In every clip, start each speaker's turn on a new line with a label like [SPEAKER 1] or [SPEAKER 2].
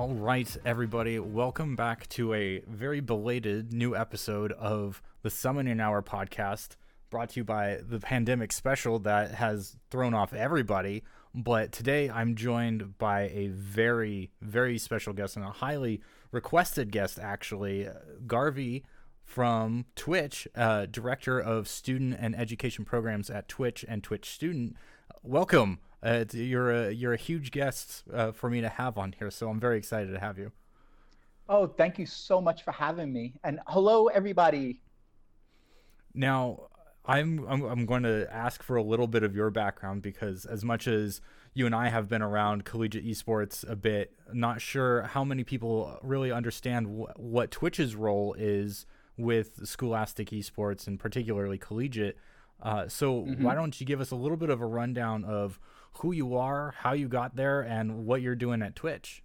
[SPEAKER 1] All right, everybody, welcome back to a very belated new episode of the Summoning Hour podcast, brought to you by the pandemic special that has thrown off everybody. But today I'm joined by a very, very special guest and a highly requested guest, actually, Garvey from Twitch, uh, director of student and education programs at Twitch and Twitch Student. Welcome. Uh, you're a you're a huge guest uh, for me to have on here, so I'm very excited to have you.
[SPEAKER 2] Oh, thank you so much for having me, and hello everybody.
[SPEAKER 1] Now, I'm, I'm I'm going to ask for a little bit of your background because as much as you and I have been around collegiate esports a bit, not sure how many people really understand wh- what Twitch's role is with scholastic esports and particularly collegiate. Uh, so mm-hmm. why don't you give us a little bit of a rundown of who you are, how you got there, and what you're doing at Twitch?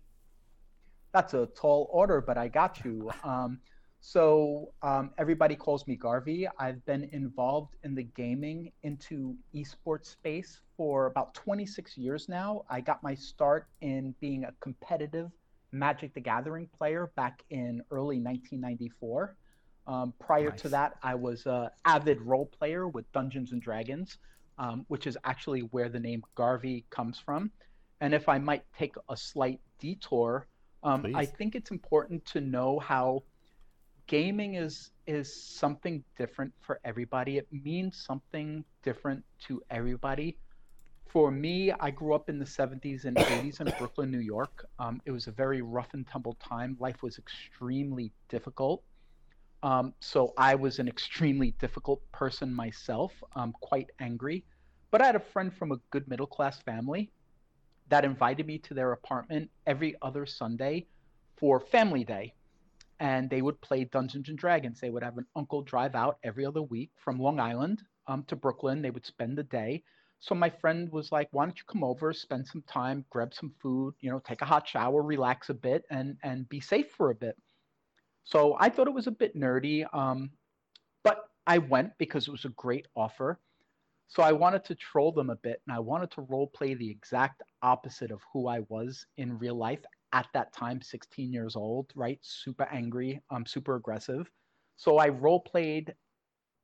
[SPEAKER 2] That's a tall order, but I got you. Um, so um, everybody calls me Garvey. I've been involved in the gaming into esports space for about 26 years now. I got my start in being a competitive Magic the Gathering player back in early 1994. Um, prior nice. to that, I was an avid role player with Dungeons and Dragons, um, which is actually where the name Garvey comes from. And if I might take a slight detour, um, I think it's important to know how gaming is is something different for everybody. It means something different to everybody. For me, I grew up in the 70s and 80s in Brooklyn, New York. Um, it was a very rough and tumble time. Life was extremely difficult. Um, so I was an extremely difficult person myself, um, quite angry. But I had a friend from a good middle class family that invited me to their apartment every other Sunday for family day and they would play Dungeons and Dragons. They would have an uncle drive out every other week from Long Island um, to Brooklyn. They would spend the day. So my friend was like, "Why don't you come over, spend some time, grab some food, you know, take a hot shower, relax a bit, and and be safe for a bit." So I thought it was a bit nerdy, um, but I went because it was a great offer. So I wanted to troll them a bit, and I wanted to role play the exact opposite of who I was in real life at that time 16 years old right? Super angry um super aggressive. So i role played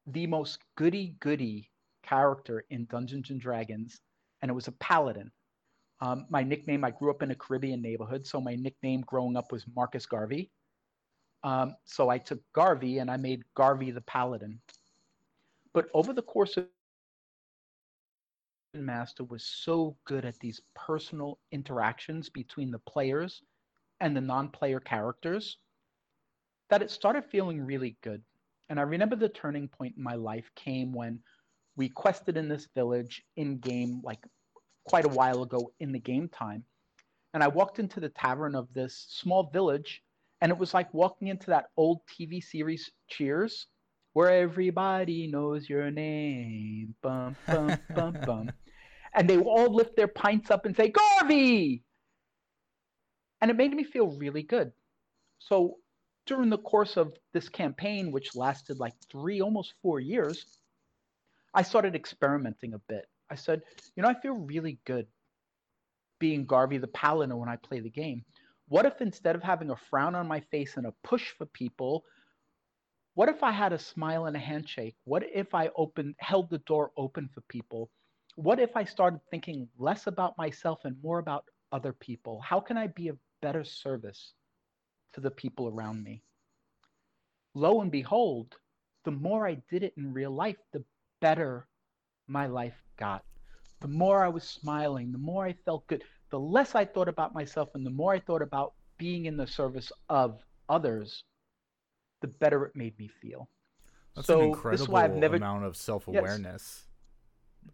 [SPEAKER 2] the most goody goody character in dungeons and dragons and it was a paladin. Um, my nickname i grew up in a caribbean neighborhood so my nickname growing up was marcus garvey um, so i took garvey and i made garvey the paladin but over the course of Master was so good at these personal interactions between the players and the non player characters that it started feeling really good. And I remember the turning point in my life came when we quested in this village in game, like quite a while ago in the game time. And I walked into the tavern of this small village, and it was like walking into that old TV series Cheers, where everybody knows your name. Bum, bum, bum, bum. And they all lift their pints up and say, Garvey! And it made me feel really good. So during the course of this campaign, which lasted like three, almost four years, I started experimenting a bit. I said, you know, I feel really good being Garvey the Paladin when I play the game. What if instead of having a frown on my face and a push for people, what if I had a smile and a handshake? What if I opened held the door open for people? What if I started thinking less about myself and more about other people? How can I be of better service to the people around me? Lo and behold, the more I did it in real life, the better my life got. The more I was smiling, the more I felt good, the less I thought about myself, and the more I thought about being in the service of others, the better it made me feel.
[SPEAKER 1] That's so an incredible never... amount of self awareness. Yes.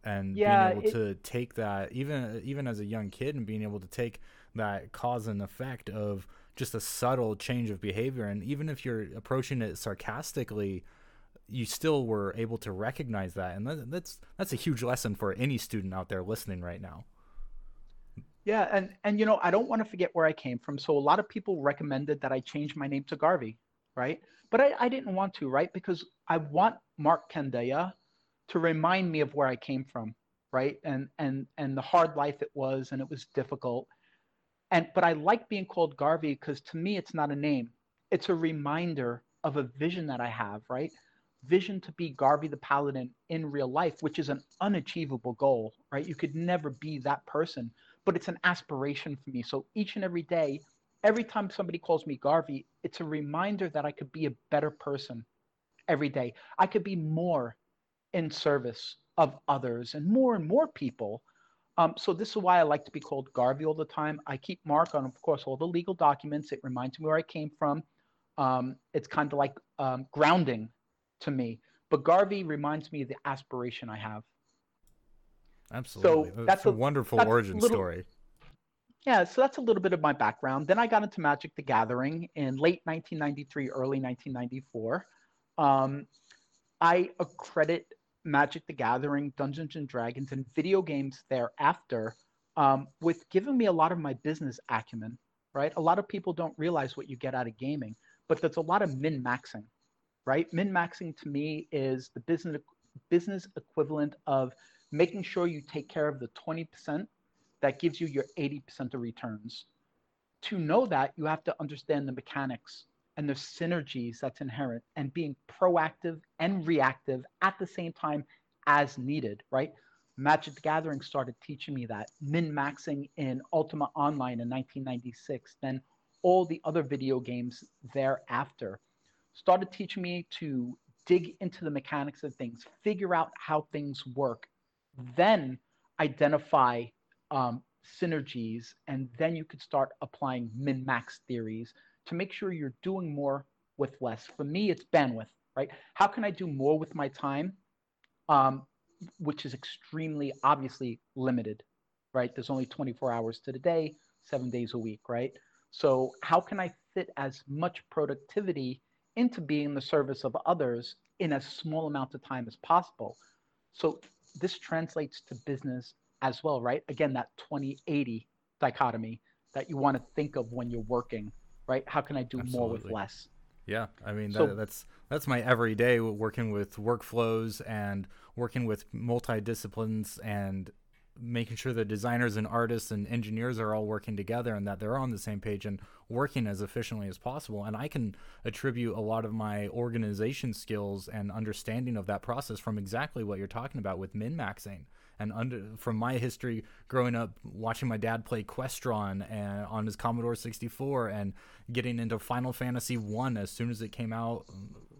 [SPEAKER 1] And yeah, being able it... to take that, even even as a young kid, and being able to take that cause and effect of just a subtle change of behavior, and even if you're approaching it sarcastically, you still were able to recognize that, and that, that's that's a huge lesson for any student out there listening right now.
[SPEAKER 2] Yeah, and and you know I don't want to forget where I came from. So a lot of people recommended that I change my name to Garvey right? But I, I didn't want to, right? Because I want Mark Candella to remind me of where I came from, right? And and and the hard life it was, and it was difficult. And but I like being called Garvey because to me it's not a name. It's a reminder of a vision that I have, right? Vision to be Garvey the Paladin in real life, which is an unachievable goal, right? You could never be that person, but it's an aspiration for me. So each and every day, every time somebody calls me Garvey, it's a reminder that I could be a better person every day. I could be more in service of others and more and more people. Um, so this is why I like to be called Garvey all the time. I keep mark on, of course, all the legal documents. It reminds me where I came from. Um, it's kind of like um, grounding to me. But Garvey reminds me of the aspiration I have.
[SPEAKER 1] Absolutely. So that's, a, a wonderful that's origin little, story.
[SPEAKER 2] Yeah, so that's a little bit of my background. Then I got into Magic the Gathering in late 1993, early 1994. Um, I accredit Magic the Gathering, Dungeons and Dragons, and video games thereafter um, with giving me a lot of my business acumen, right? A lot of people don't realize what you get out of gaming, but there's a lot of min maxing, right? Min maxing to me is the business business equivalent of making sure you take care of the 20% that gives you your 80% of returns. To know that, you have to understand the mechanics and the synergies that's inherent and being proactive and reactive at the same time as needed, right? Magic the Gathering started teaching me that. Min maxing in Ultima Online in 1996, then all the other video games thereafter started teaching me to dig into the mechanics of things, figure out how things work, then identify um, synergies, and then you could start applying min max theories to make sure you're doing more with less. For me, it's bandwidth, right? How can I do more with my time, um, which is extremely obviously limited, right? There's only 24 hours to the day, seven days a week, right? So, how can I fit as much productivity into being the service of others in as small amount of time as possible? So, this translates to business as well, right? Again, that 2080 dichotomy that you want to think of when you're working right? How can I do Absolutely. more with less?
[SPEAKER 1] Yeah, I mean so, that's that's my everyday working with workflows and working with multi-disciplines and making sure the designers and artists and engineers are all working together and that they're on the same page and working as efficiently as possible. And I can attribute a lot of my organization skills and understanding of that process from exactly what you're talking about with min maxing and under from my history growing up watching my dad play Questron and on his Commodore 64 and getting into Final Fantasy 1 as soon as it came out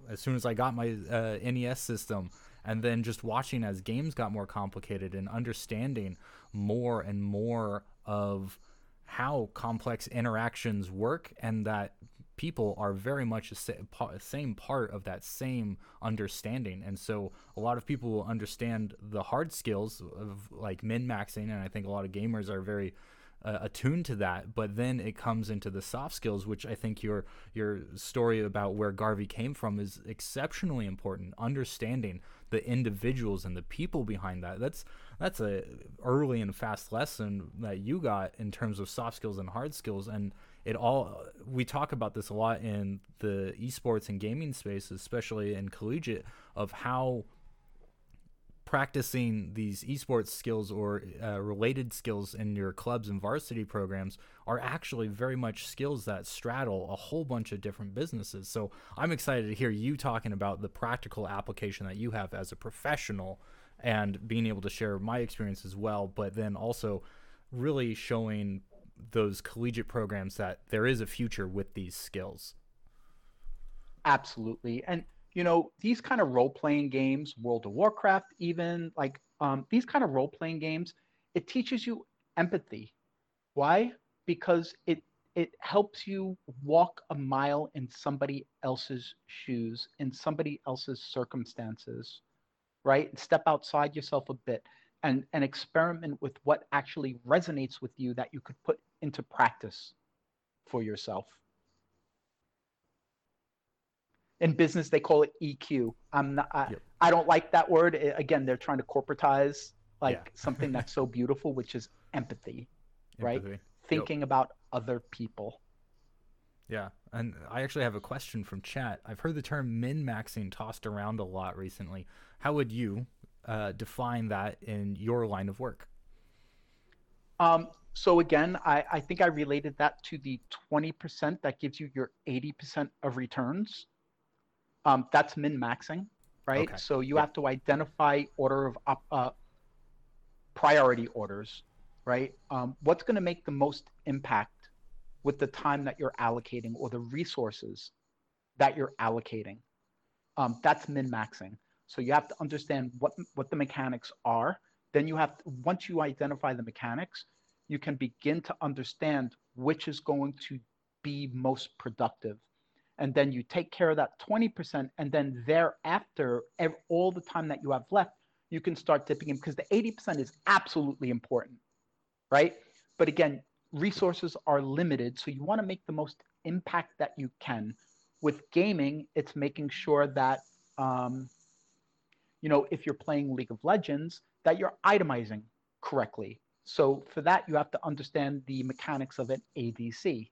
[SPEAKER 1] as soon as I got my uh, NES system and then just watching as games got more complicated and understanding more and more of how complex interactions work and that people are very much the same part of that same understanding. And so a lot of people will understand the hard skills of like min maxing, and I think a lot of gamers are very uh, attuned to that. But then it comes into the soft skills, which I think your your story about where Garvey came from is exceptionally important. Understanding the individuals and the people behind that. That's that's a early and fast lesson that you got in terms of soft skills and hard skills and it all we talk about this a lot in the esports and gaming space especially in collegiate of how practicing these esports skills or uh, related skills in your clubs and varsity programs are actually very much skills that straddle a whole bunch of different businesses. So I'm excited to hear you talking about the practical application that you have as a professional and being able to share my experience as well, but then also really showing those collegiate programs that there is a future with these skills.
[SPEAKER 2] Absolutely. And you know, these kind of role-playing games, World of Warcraft even, like um, these kind of role-playing games, it teaches you empathy. Why? Because it it helps you walk a mile in somebody else's shoes, in somebody else's circumstances, right? Step outside yourself a bit and, and experiment with what actually resonates with you that you could put into practice for yourself. In business, they call it EQ. I'm not. I, yep. I don't like that word. again, they're trying to corporatize like yeah. something that's so beautiful, which is empathy, right? Empathy. Thinking yep. about other people.
[SPEAKER 1] Yeah, and I actually have a question from chat. I've heard the term min maxing tossed around a lot recently. How would you, uh, define that in your line of work?
[SPEAKER 2] Um, so again, I, I think I related that to the 20% that gives you your 80% of returns. Um, that's min maxing, right? Okay. So you yeah. have to identify order of uh, priority orders, right? Um, what's going to make the most impact with the time that you're allocating or the resources that you're allocating? Um, that's min maxing. So you have to understand what what the mechanics are. Then you have to, once you identify the mechanics, you can begin to understand which is going to be most productive. And then you take care of that 20%. And then thereafter, all the time that you have left, you can start dipping in because the 80% is absolutely important, right? But again, resources are limited. So you want to make the most impact that you can. With gaming, it's making sure that, um, you know, if you're playing League of Legends, that you're itemizing correctly, so for that, you have to understand the mechanics of an ADC.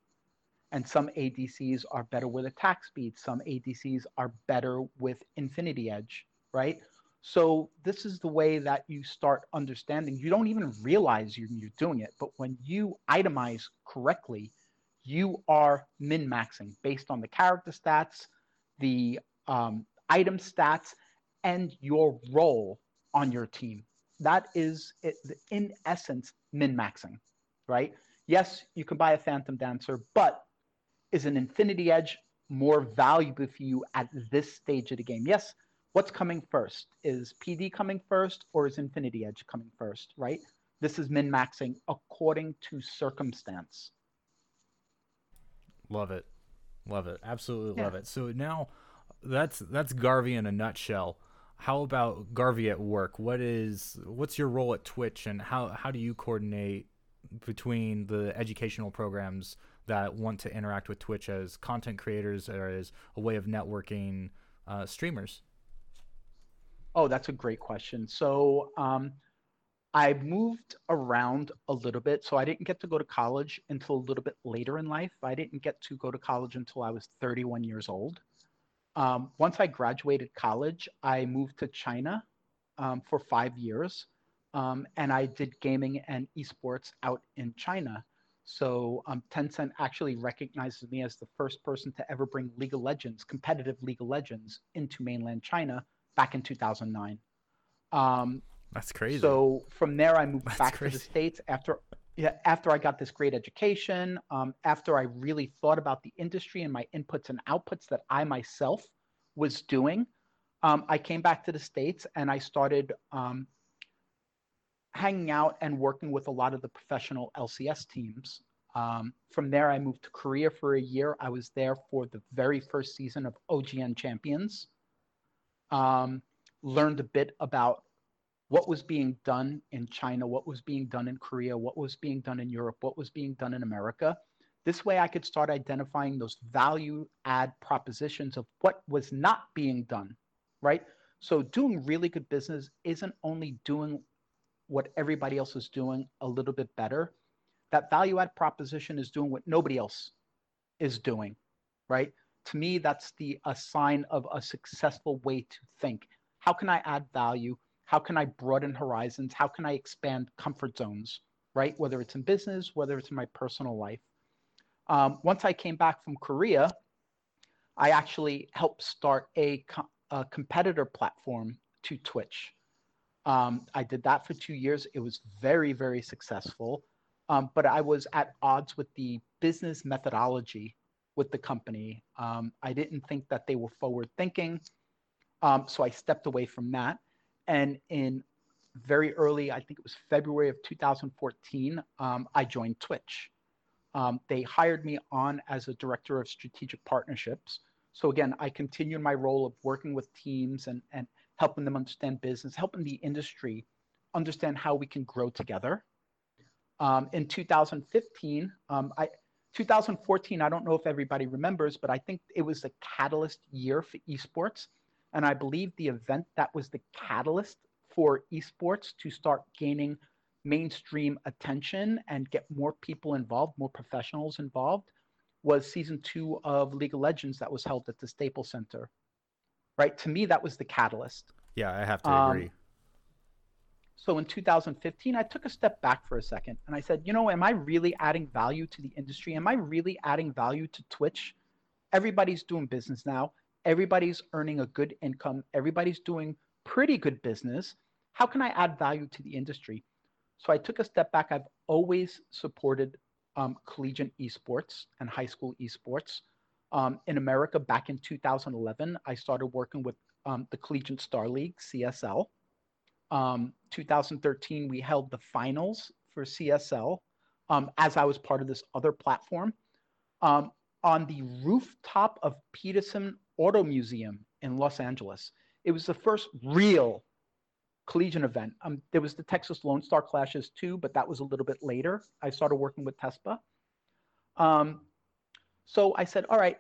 [SPEAKER 2] And some ADCs are better with attack speed. Some ADCs are better with Infinity Edge, right? So this is the way that you start understanding. You don't even realize you're, you're doing it, but when you itemize correctly, you are min maxing based on the character stats, the um, item stats, and your role on your team that is it, in essence min maxing, right? Yes, you can buy a Phantom Dancer, but is an Infinity Edge more valuable for you at this stage of the game? Yes. What's coming first? Is PD coming first or is Infinity Edge coming first, right? This is min maxing according to circumstance.
[SPEAKER 1] Love it. Love it. Absolutely yeah. love it. So now that's that's Garvey in a nutshell how about Garvey at work? What is what's your role at Twitch, and how how do you coordinate between the educational programs that want to interact with Twitch as content creators or as a way of networking uh, streamers?
[SPEAKER 2] Oh, that's a great question. So um, I moved around a little bit. So I didn't get to go to college until a little bit later in life. I didn't get to go to college until I was 31 years old. Um, once I graduated college, I moved to China um, for five years, um, and I did gaming and esports out in China. So um, Tencent actually recognizes me as the first person to ever bring League of Legends, competitive League of Legends, into mainland China back in 2009.
[SPEAKER 1] Um, That's crazy.
[SPEAKER 2] So from there, I moved That's back crazy. to the states after yeah, after I got this great education, um, after I really thought about the industry and my inputs and outputs that I myself was doing, um, I came back to the States and I started um, hanging out and working with a lot of the professional LCS teams. Um, from there, I moved to Korea for a year. I was there for the very first season of OGN Champions. Um, learned a bit about what was being done in China, what was being done in Korea, what was being done in Europe, what was being done in America. This way, I could start identifying those value add propositions of what was not being done, right? So, doing really good business isn't only doing what everybody else is doing a little bit better. That value add proposition is doing what nobody else is doing, right? To me, that's the a sign of a successful way to think. How can I add value? how can I broaden horizons? How can I expand comfort zones, right? Whether it's in business, whether it's in my personal life. Um, once I came back from Korea, I actually helped start a, co- a competitor platform to Twitch. Um, I did that for two years. It was very, very successful. Um, but I was at odds with the business methodology with the company. Um, I didn't think that they were forward thinking. Um, so I stepped away from that. And in very early, I think it was February of 2014, um, I joined Twitch. Um, they hired me on as a director of strategic partnerships. So again, I continued my role of working with teams and, and helping them understand business, helping the industry understand how we can grow together. Um, in 2015, um, I 2014, I don't know if everybody remembers, but I think it was the catalyst year for esports. And I believe the event that was the catalyst for esports to start gaining mainstream attention and get more people involved, more professionals involved, was season two of League of Legends that was held at the Staples Center. Right? To me, that was the catalyst.
[SPEAKER 1] Yeah, I have to um, agree.
[SPEAKER 2] so in 2015, I took a step back for a second and I said, you know, am I really adding value to the industry? Am I really adding value to Twitch? Everybody's doing business now. Everybody's earning a good income. Everybody's doing pretty good business. How can I add value to the industry? So I took a step back. I've always supported um, collegiate esports and high school esports. Um, in America, back in 2011, I started working with um, the Collegiate Star League, CSL. Um, 2013, we held the finals for CSL um, as I was part of this other platform um, on the rooftop of Petersen Auto Museum in Los Angeles. It was the first real collegiate event. Um, there was the Texas Lone Star Clashes too, but that was a little bit later. I started working with TESPA. Um, so I said, all right,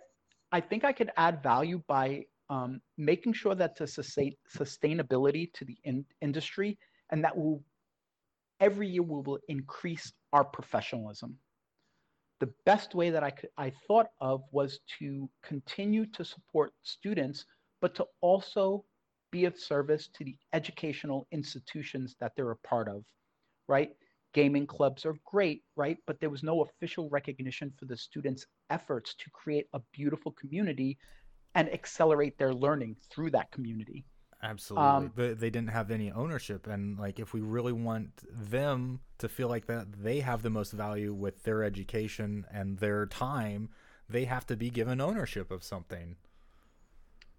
[SPEAKER 2] I think I could add value by um, making sure that to sustain sustainability to the in- industry and that will every year we will increase our professionalism. The best way that I could I thought of was to continue to support students, but to also be of service to the educational institutions that they're a part of, right? Gaming clubs are great, right? But there was no official recognition for the students' efforts to create a beautiful community and accelerate their learning through that community.
[SPEAKER 1] Absolutely. Um, but they didn't have any ownership. And like, if we really want them to feel like that they have the most value with their education and their time, they have to be given ownership of something.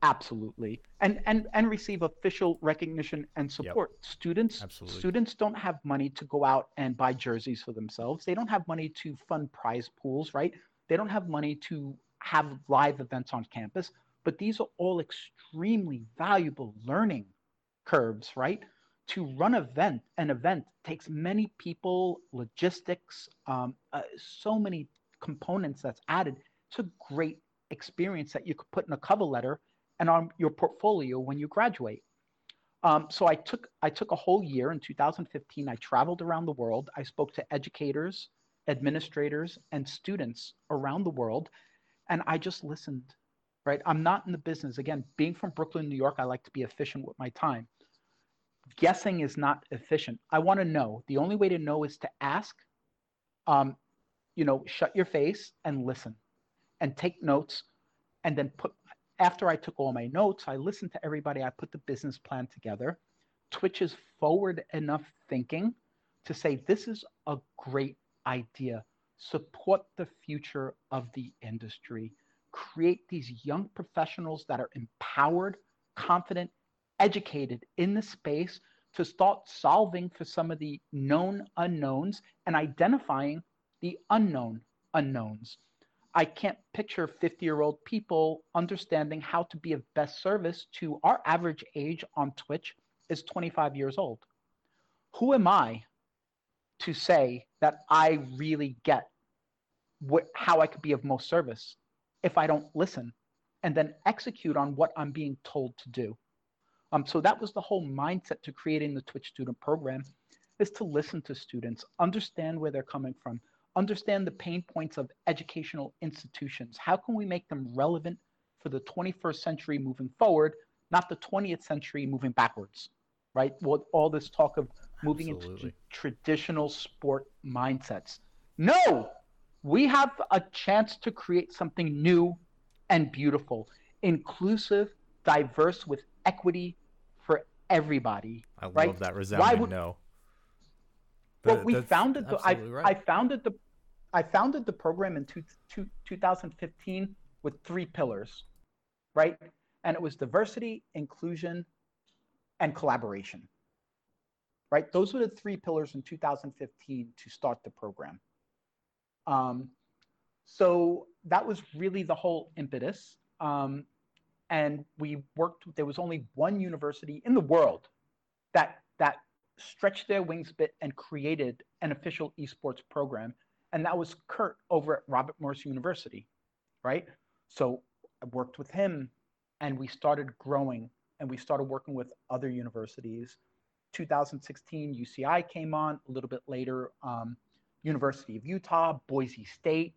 [SPEAKER 2] Absolutely. And and and receive official recognition and support. Yep. Students Absolutely. students don't have money to go out and buy jerseys for themselves. They don't have money to fund prize pools, right? They don't have money to have live events on campus. But these are all extremely valuable learning curves, right? To run an event, an event takes many people, logistics, um, uh, so many components that's added. It's a great experience that you could put in a cover letter and on your portfolio when you graduate. Um, so I took I took a whole year in 2015. I traveled around the world. I spoke to educators, administrators, and students around the world, and I just listened right? I'm not in the business. Again, being from Brooklyn, New York, I like to be efficient with my time. Guessing is not efficient. I want to know. The only way to know is to ask. Um, you know, shut your face and listen, and take notes, and then put. After I took all my notes, I listened to everybody. I put the business plan together. Twitch is forward enough thinking to say this is a great idea. Support the future of the industry create these young professionals that are empowered, confident, educated in the space to start solving for some of the known unknowns and identifying the unknown unknowns. I can't picture 50 year old people understanding how to be of best service to our average age on Twitch is 25 years old. Who am I to say that I really get what, how I could be of most service? if I don't listen and then execute on what I'm being told to do. Um, so that was the whole mindset to creating the Twitch student program is to listen to students, understand where they're coming from, understand the pain points of educational institutions. How can we make them relevant for the 21st century moving forward, not the 20th century moving backwards, right? With all this talk of moving Absolutely. into traditional sport mindsets. No, we have a chance to create something new and beautiful, inclusive, diverse, with equity for everybody.
[SPEAKER 1] I
[SPEAKER 2] right?
[SPEAKER 1] love that resounding would, no.
[SPEAKER 2] Well, we founded the I, right. I founded the I founded the program in two, two, 2015 with three pillars, right? And it was diversity, inclusion, and collaboration. Right? Those were the three pillars in 2015 to start the program. Um, so that was really the whole impetus. Um, and we worked, there was only one university in the world that, that stretched their wings a bit and created an official esports program. And that was Kurt over at Robert Morris University, right? So I worked with him and we started growing and we started working with other universities. 2016, UCI came on a little bit later. Um, University of Utah, Boise State,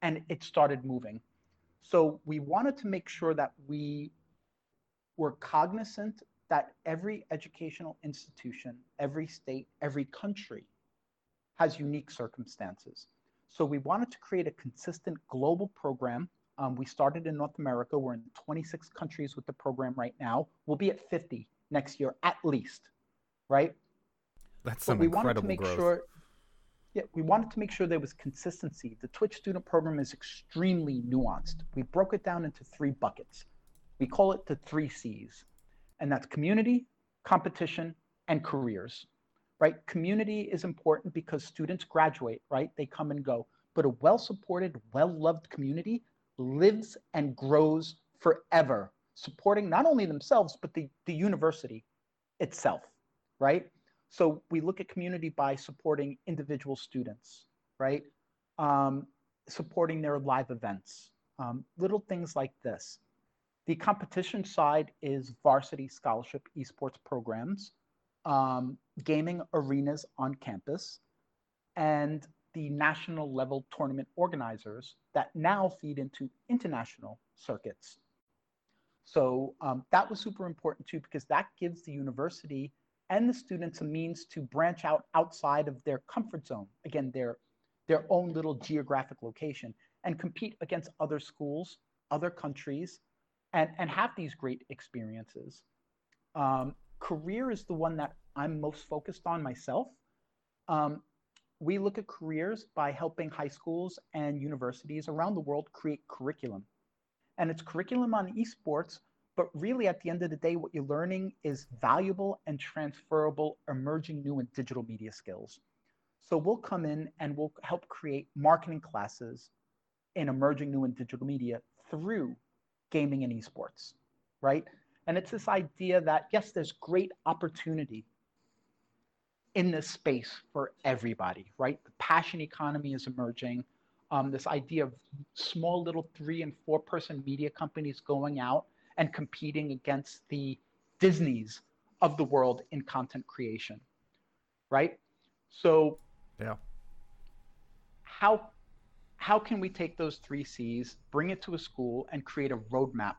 [SPEAKER 2] and it started moving. So we wanted to make sure that we were cognizant that every educational institution, every state, every country has unique circumstances. So we wanted to create a consistent global program. Um, we started in North America. We're in 26 countries with the program right now. We'll be at 50 next year at least, right?
[SPEAKER 1] That's some but we incredible wanted to make growth. Sure,
[SPEAKER 2] yeah, we wanted to make sure there was consistency. The Twitch student program is extremely nuanced. We broke it down into three buckets. We call it the three C's, and that's community, competition, and careers. Right? Community is important because students graduate, right? They come and go. But a well supported, well loved community lives and grows forever, supporting not only themselves, but the, the university itself, right? So we look at community by supporting individual students, right? Um, supporting their live events, um, little things like this. The competition side is varsity scholarship esports programs, um, gaming arenas on campus, and the national level tournament organizers that now feed into international circuits. So um, that was super important too, because that gives the university and the students a means to branch out outside of their comfort zone, again, their, their own little geographic location, and compete against other schools, other countries, and, and have these great experiences. Um, career is the one that I'm most focused on myself. Um, we look at careers by helping high schools and universities around the world create curriculum. And it's curriculum on esports but really, at the end of the day, what you're learning is valuable and transferable emerging new and digital media skills. So we'll come in and we'll help create marketing classes in emerging new and digital media through gaming and esports, right? And it's this idea that, yes, there's great opportunity in this space for everybody, right? The passion economy is emerging. Um, this idea of small little three and four person media companies going out and competing against the Disneys of the world in content creation, right? So,
[SPEAKER 1] yeah.
[SPEAKER 2] How how can we take those three C's, bring it to a school, and create a roadmap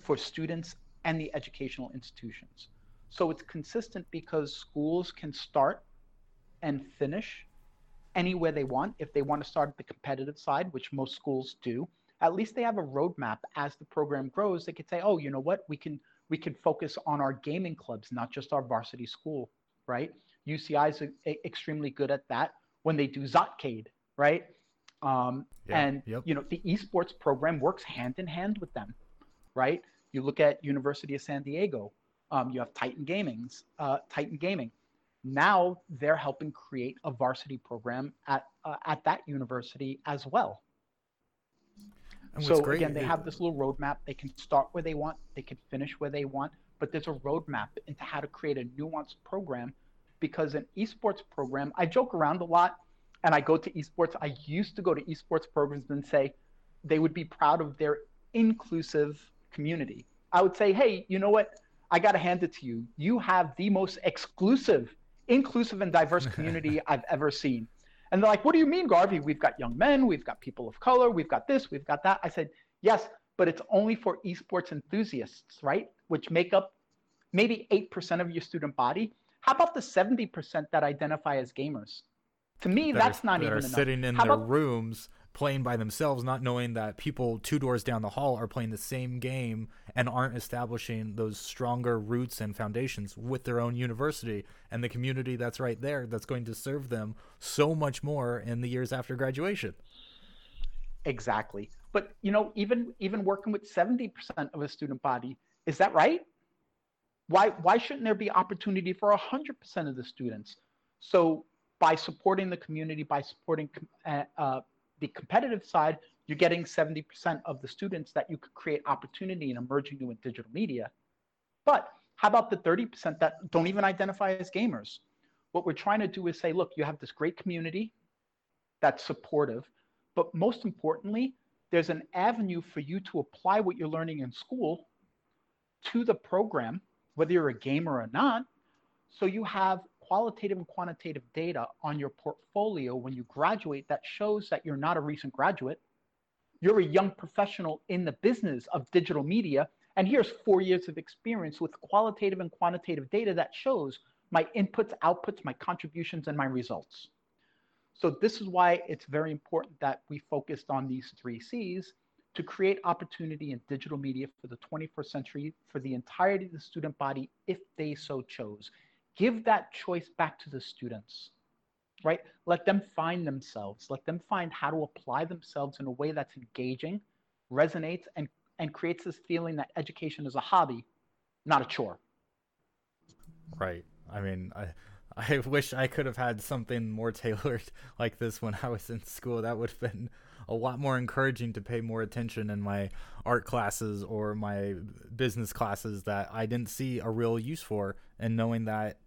[SPEAKER 2] for students and the educational institutions? So it's consistent because schools can start and finish anywhere they want. If they want to start at the competitive side, which most schools do, at least they have a roadmap as the program grows. They could say, oh, you know what, we can we can focus on our gaming clubs, not just our varsity school, right? UCI is a, a, extremely good at that when they do Zotcade, right? Um, yeah, and yep. you know the esports program works hand in hand with them, right? You look at University of San Diego, um, you have Titan Gaming's uh, Titan Gaming. Now they're helping create a varsity program at uh, at that university as well, so great, again, they have this little roadmap. They can start where they want, they can finish where they want, but there's a roadmap into how to create a nuanced program. Because an esports program, I joke around a lot, and I go to esports. I used to go to esports programs and say they would be proud of their inclusive community. I would say, hey, you know what? I got to hand it to you. You have the most exclusive, inclusive, and diverse community I've ever seen. And they're like, what do you mean, Garvey? We've got young men, we've got people of color, we've got this, we've got that. I said, yes, but it's only for esports enthusiasts, right? Which make up maybe 8% of your student body. How about the 70% that identify as gamers? To me, that that's are, not that even
[SPEAKER 1] are
[SPEAKER 2] enough.
[SPEAKER 1] sitting in
[SPEAKER 2] How
[SPEAKER 1] their about, rooms playing by themselves, not knowing that people two doors down the hall are playing the same game and aren't establishing those stronger roots and foundations with their own university and the community that's right there that's going to serve them so much more in the years after graduation.
[SPEAKER 2] Exactly. But you know, even even working with 70% of a student body, is that right? Why why shouldn't there be opportunity for 100% of the students? So by supporting the community, by supporting uh, uh the competitive side, you're getting 70% of the students that you could create opportunity in emerging new and digital media. But how about the 30% that don't even identify as gamers? What we're trying to do is say, look, you have this great community that's supportive, but most importantly, there's an avenue for you to apply what you're learning in school to the program, whether you're a gamer or not. So you have qualitative and quantitative data on your portfolio when you graduate that shows that you're not a recent graduate. You're a young professional in the business of digital media And here's four years of experience with qualitative and quantitative data that shows my inputs, outputs, my contributions, and my results. So this is why it's very important that we focused on these three C's to create opportunity in digital media for the 21st century for the entirety of the student body if they so chose. Give that choice back to the students, right? Let them find themselves. Let them find how to apply themselves in a way that's engaging, resonates, and, and creates this feeling that education is a hobby, not a chore.
[SPEAKER 1] Right. I mean, I I wish I could have had something more tailored like this when I was in school. That would have been a lot more encouraging to pay more attention in my art classes or my business classes that I didn't see a real use for and knowing that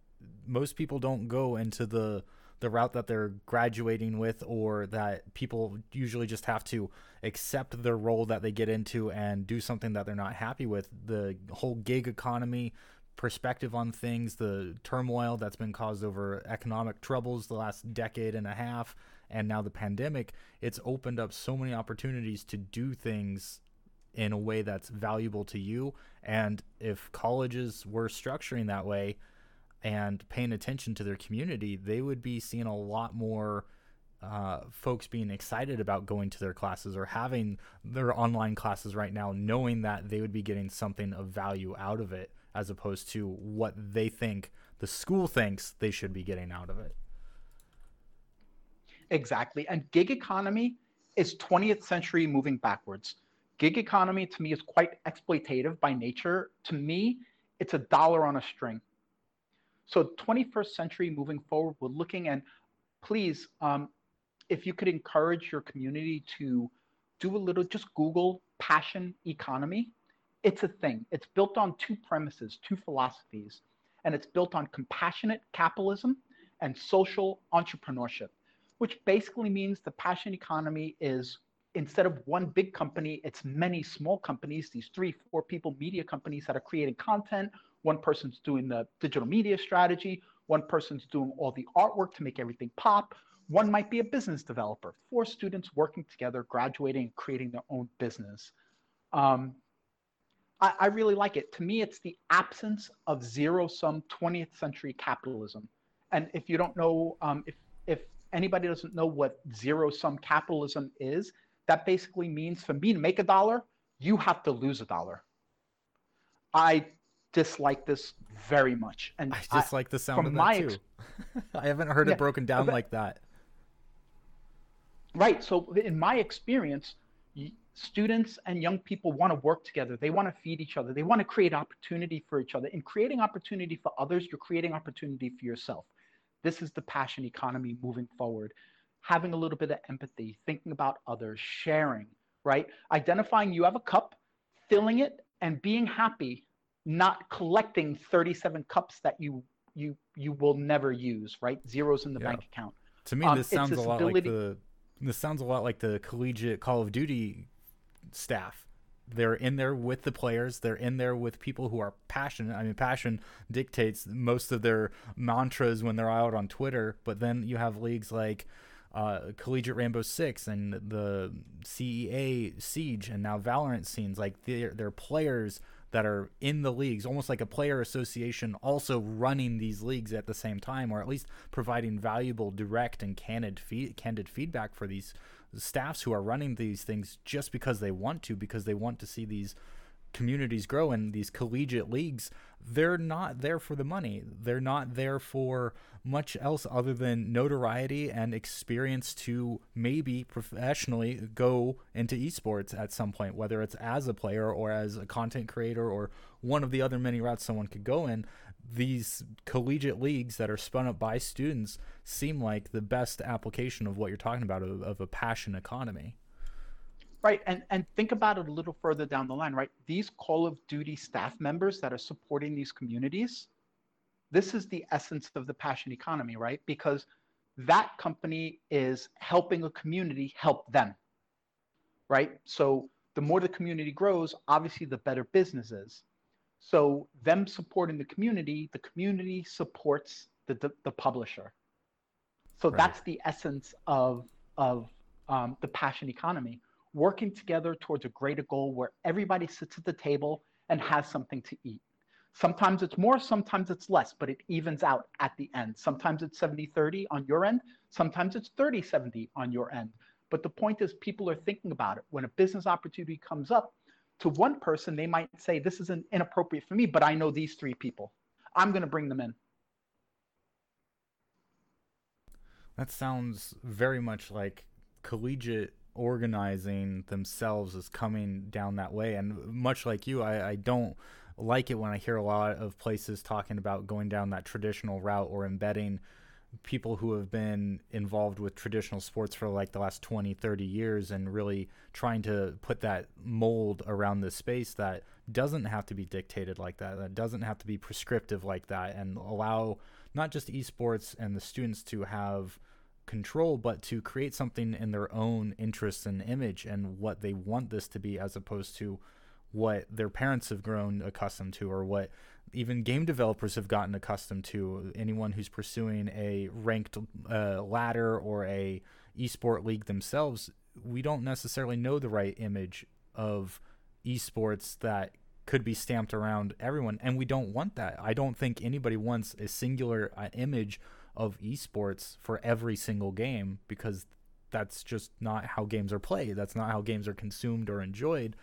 [SPEAKER 1] most people don't go into the the route that they're graduating with or that people usually just have to accept their role that they get into and do something that they're not happy with the whole gig economy perspective on things, the turmoil that's been caused over economic troubles the last decade and a half, and now the pandemic, it's opened up so many opportunities to do things in a way that's valuable to you. And if colleges were structuring that way and paying attention to their community, they would be seeing a lot more. Uh, folks being excited about going to their classes or having their online classes right now, knowing that they would be getting something of value out of it as opposed to what they think the school thinks they should be getting out of it.
[SPEAKER 2] Exactly. And gig economy is 20th century moving backwards. Gig economy to me is quite exploitative by nature. To me, it's a dollar on a string. So 21st century moving forward, we're looking and please, um, if you could encourage your community to do a little, just Google passion economy it's a thing. It's built on two premises, two philosophies, and it's built on compassionate capitalism and social entrepreneurship, which basically means the passion economy is instead of one big company, it's many small companies, these three, four people media companies that are creating content. One person's doing the digital media strategy, one person's doing all the artwork to make everything pop. One might be a business developer, four students working together, graduating, and creating their own business. Um, I, I really like it. To me, it's the absence of zero sum 20th century capitalism. And if you don't know, um, if, if anybody doesn't know what zero sum capitalism is, that basically means for me to make a dollar, you have to lose a dollar. I dislike this very much. And
[SPEAKER 1] I dislike the sound of that too. I haven't heard yeah, it broken down but, like that.
[SPEAKER 2] Right. So in my experience, students and young people want to work together. They want to feed each other. They want to create opportunity for each other. In creating opportunity for others, you're creating opportunity for yourself. This is the passion economy moving forward. Having a little bit of empathy, thinking about others, sharing, right? Identifying you have a cup, filling it, and being happy, not collecting 37 cups that you you you will never use, right? Zeros in the yeah. bank account.
[SPEAKER 1] To me, um, this sounds a lot ability... like the this sounds a lot like the collegiate Call of Duty staff. They're in there with the players. They're in there with people who are passionate. I mean, passion dictates most of their mantras when they're out on Twitter. But then you have leagues like uh, Collegiate Rainbow Six and the CEA Siege and now Valorant scenes. Like they're, they're players that are in the leagues, almost like a player association, also running these leagues at the same time, or at least providing valuable, direct, and candid, fee- candid feedback for these staffs who are running these things just because they want to, because they want to see these communities grow and these collegiate leagues they're not there for the money they're not there for much else other than notoriety and experience to maybe professionally go into esports at some point whether it's as a player or as a content creator or one of the other many routes someone could go in these collegiate leagues that are spun up by students seem like the best application of what you're talking about of, of a passion economy.
[SPEAKER 2] Right, and and think about it a little further down the line, right? These Call of Duty staff members that are supporting these communities, this is the essence of the passion economy, right? Because that company is helping a community help them, right? So the more the community grows, obviously the better business is. So them supporting the community, the community supports the, the, the publisher. So right. that's the essence of, of um, the passion economy, working together towards a greater goal where everybody sits at the table and has something to eat. Sometimes it's more, sometimes it's less, but it evens out at the end. Sometimes it's 70 30 on your end, sometimes it's 30 70 on your end. But the point is, people are thinking about it. When a business opportunity comes up, to one person, they might say, This isn't inappropriate for me, but I know these three people. I'm going to bring them in.
[SPEAKER 1] That sounds very much like collegiate organizing themselves is coming down that way. And much like you, I, I don't like it when I hear a lot of places talking about going down that traditional route or embedding people who have been involved with traditional sports for like the last 20 30 years and really trying to put that mold around the space that doesn't have to be dictated like that that doesn't have to be prescriptive like that and allow not just esports and the students to have control but to create something in their own interests and image and what they want this to be as opposed to what their parents have grown accustomed to or what even game developers have gotten accustomed to. Anyone who's pursuing a ranked uh, ladder or a esport league themselves we don't necessarily know the right image of esports that could be stamped around everyone and we don't want that. I don't think anybody wants a singular uh, image of esports for every single game because that's just not how games are played that's not how games are consumed or enjoyed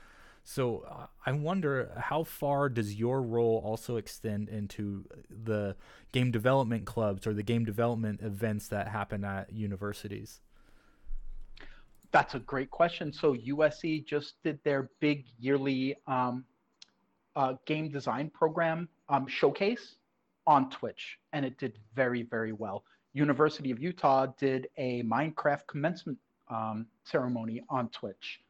[SPEAKER 1] so uh, I wonder how far does your role also extend into the game development clubs or the game development events that happen at universities?
[SPEAKER 2] That's a great question. So USC just did their big yearly um, uh, game design program um, showcase on Twitch, and it did very, very well. University of Utah did a Minecraft commencement um, ceremony on Twitch.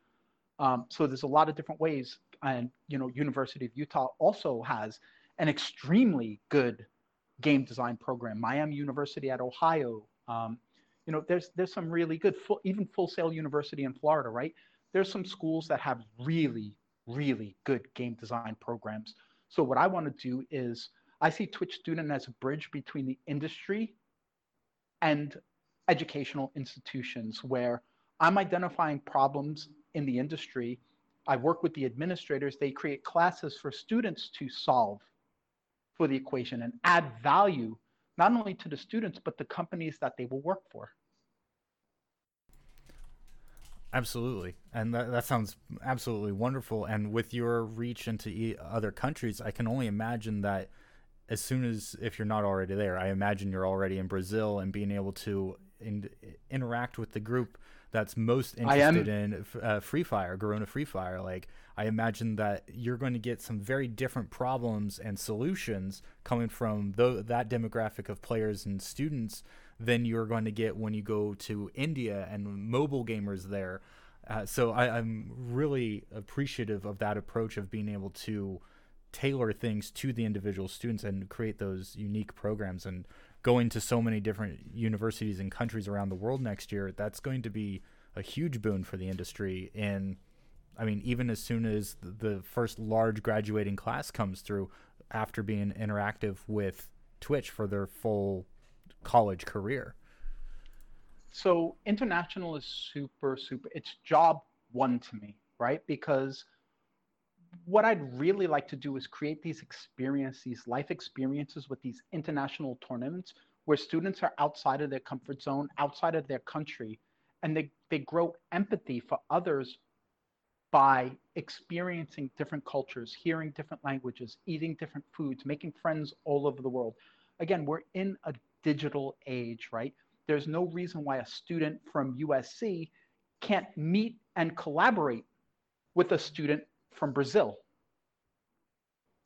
[SPEAKER 2] Um, so there's a lot of different ways, and you know, University of Utah also has an extremely good game design program. Miami University at Ohio, um, you know, there's there's some really good, full, even Full Sail University in Florida, right? There's some schools that have really, really good game design programs. So what I want to do is I see Twitch Student as a bridge between the industry and educational institutions where I'm identifying problems in the industry. I work with the administrators. They create classes for students to solve for the equation and add value not only to the students, but the companies that they will work for.
[SPEAKER 1] Absolutely. And that, that sounds absolutely wonderful. And with your reach into other countries, I can only imagine that as soon as, if you're not already there, I imagine you're already in Brazil and being able to in, interact with the group that's most interested in uh, Free Fire, Garena Free Fire. Like, I imagine that you're going to get some very different problems and solutions coming from th- that demographic of players and students than you're going to get when you go to India and mobile gamers there. Uh, so I, I'm really appreciative of that approach of being able to tailor things to the individual students and create those unique programs and going to so many different universities and countries around the world next year, that's going to be a huge boon for the industry. And I mean, even as soon as the first large graduating class comes through after being interactive with Twitch for their full college career.
[SPEAKER 2] So international is super, super. It's job one to me, right? Because what I'd really like to do is create these experiences, these life experiences with these international tournaments where students are outside of their comfort zone, outside of their country, and they, they grow empathy for others by experiencing different cultures, hearing different languages, eating different foods, making friends all over the world. Again, we're in a digital age, right? There's no reason why a student from USC can't meet and collaborate with a student from Brazil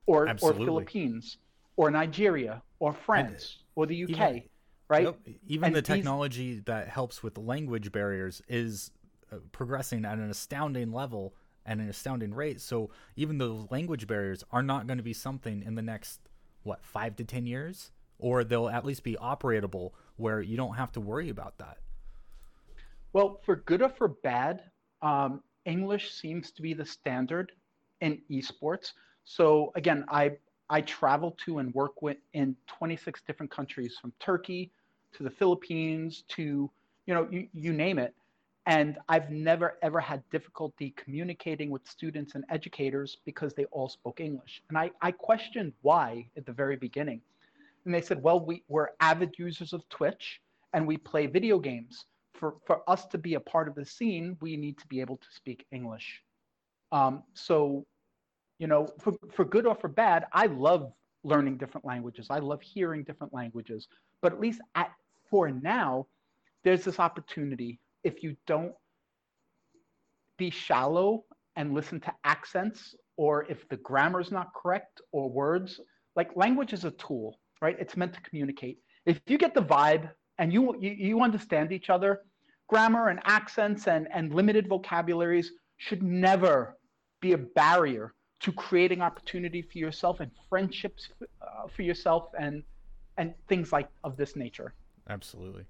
[SPEAKER 2] or, or Philippines or Nigeria or France and or the UK, even, right? Yep,
[SPEAKER 1] even and the technology these... that helps with language barriers is uh, progressing at an astounding level and an astounding rate. So even those language barriers are not going to be something in the next what five to ten years, or they'll at least be operatable where you don't have to worry about that.
[SPEAKER 2] Well, for good or for bad, um, English seems to be the standard in esports. So again, I I travel to and work with in 26 different countries, from Turkey to the Philippines to you know you, you name it, And I've never ever had difficulty communicating with students and educators because they all spoke English. And I, I questioned why at the very beginning. And they said, well, we, we're avid users of Twitch and we play video games. For, for us to be a part of the scene, we need to be able to speak English. Um, so, you know, for, for good or for bad, I love learning different languages. I love hearing different languages. But at least at for now, there's this opportunity if you don't be shallow and listen to accents or if the grammar is not correct or words like language is a tool right it's meant to communicate if you get the vibe and you you, you understand each other grammar and accents and, and limited vocabularies should never be a barrier to creating opportunity for yourself and friendships uh, for yourself and and things like of this nature
[SPEAKER 1] absolutely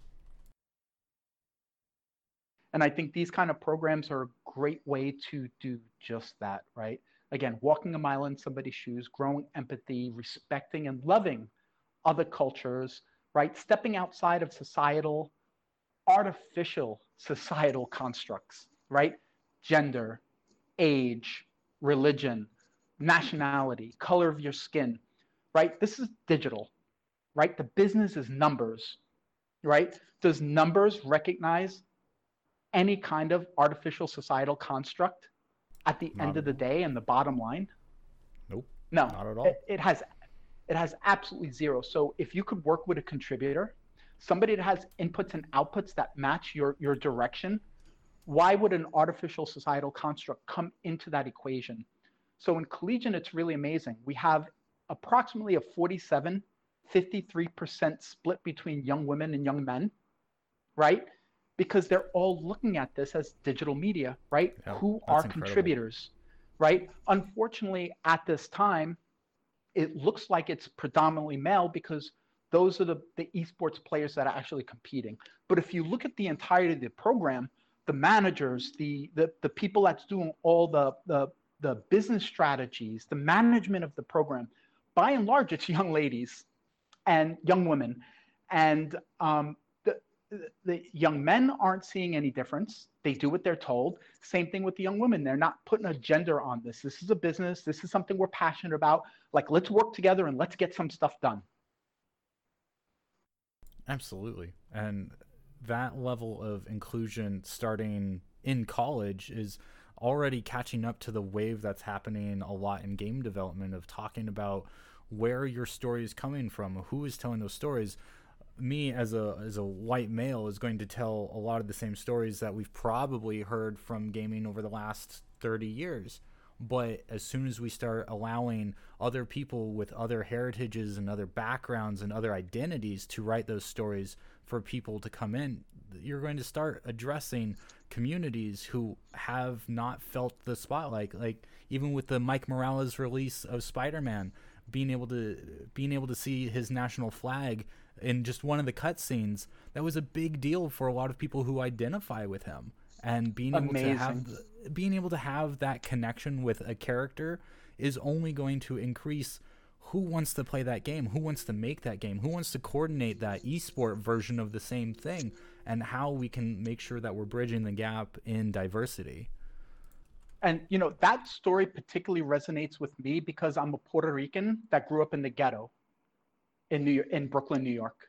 [SPEAKER 2] and I think these kind of programs are a great way to do just that, right? Again, walking a mile in somebody's shoes, growing empathy, respecting and loving other cultures, right? Stepping outside of societal, artificial societal constructs, right? Gender, age, religion, nationality, color of your skin, right? This is digital, right? The business is numbers, right? Does numbers recognize any kind of artificial societal construct at the not end of the day and the bottom line?
[SPEAKER 1] Nope.
[SPEAKER 2] No,
[SPEAKER 1] not at all.
[SPEAKER 2] It, it, has it has absolutely zero. So if you could work with a contributor, somebody that has inputs and outputs that match your your direction, why would an artificial societal construct come into that equation? So in collegiate, it's really amazing. We have approximately a 47, 53% split between young women and young men, right? because they're all looking at this as digital media, right? Yeah, Who are incredible. contributors, right? Unfortunately, at this time, it looks like it's predominantly male because those are the, the esports players that are actually competing. But if you look at the entirety of the program, the managers, the the, the people that's doing all the, the the business strategies, the management of the program, by and large, it's young ladies and young women. And um, the young men aren't seeing any difference. They do what they're told. Same thing with the young women. They're not putting a gender on this. This is a business. This is something we're passionate about. Like, let's work together and let's get some stuff done.
[SPEAKER 1] Absolutely. And that level of inclusion starting in college is already catching up to the wave that's happening a lot in game development of talking about where your story is coming from, who is telling those stories. Me as a as a white male is going to tell a lot of the same stories that we've probably heard from gaming over the last 30 years. But as soon as we start allowing other people with other heritages and other backgrounds and other identities to write those stories for people to come in you're going to start addressing communities who have not felt the spotlight like even with the Miles Morales release of Spider-Man being able to being able to see his national flag in just one of the cutscenes, that was a big deal for a lot of people who identify with him. And being able Amazing. to have being able to have that connection with a character is only going to increase who wants to play that game, who wants to make that game, who wants to coordinate that esport version of the same thing, and how we can make sure that we're bridging the gap in diversity.
[SPEAKER 2] And you know that story particularly resonates with me because I'm a Puerto Rican that grew up in the ghetto in New in Brooklyn, New York,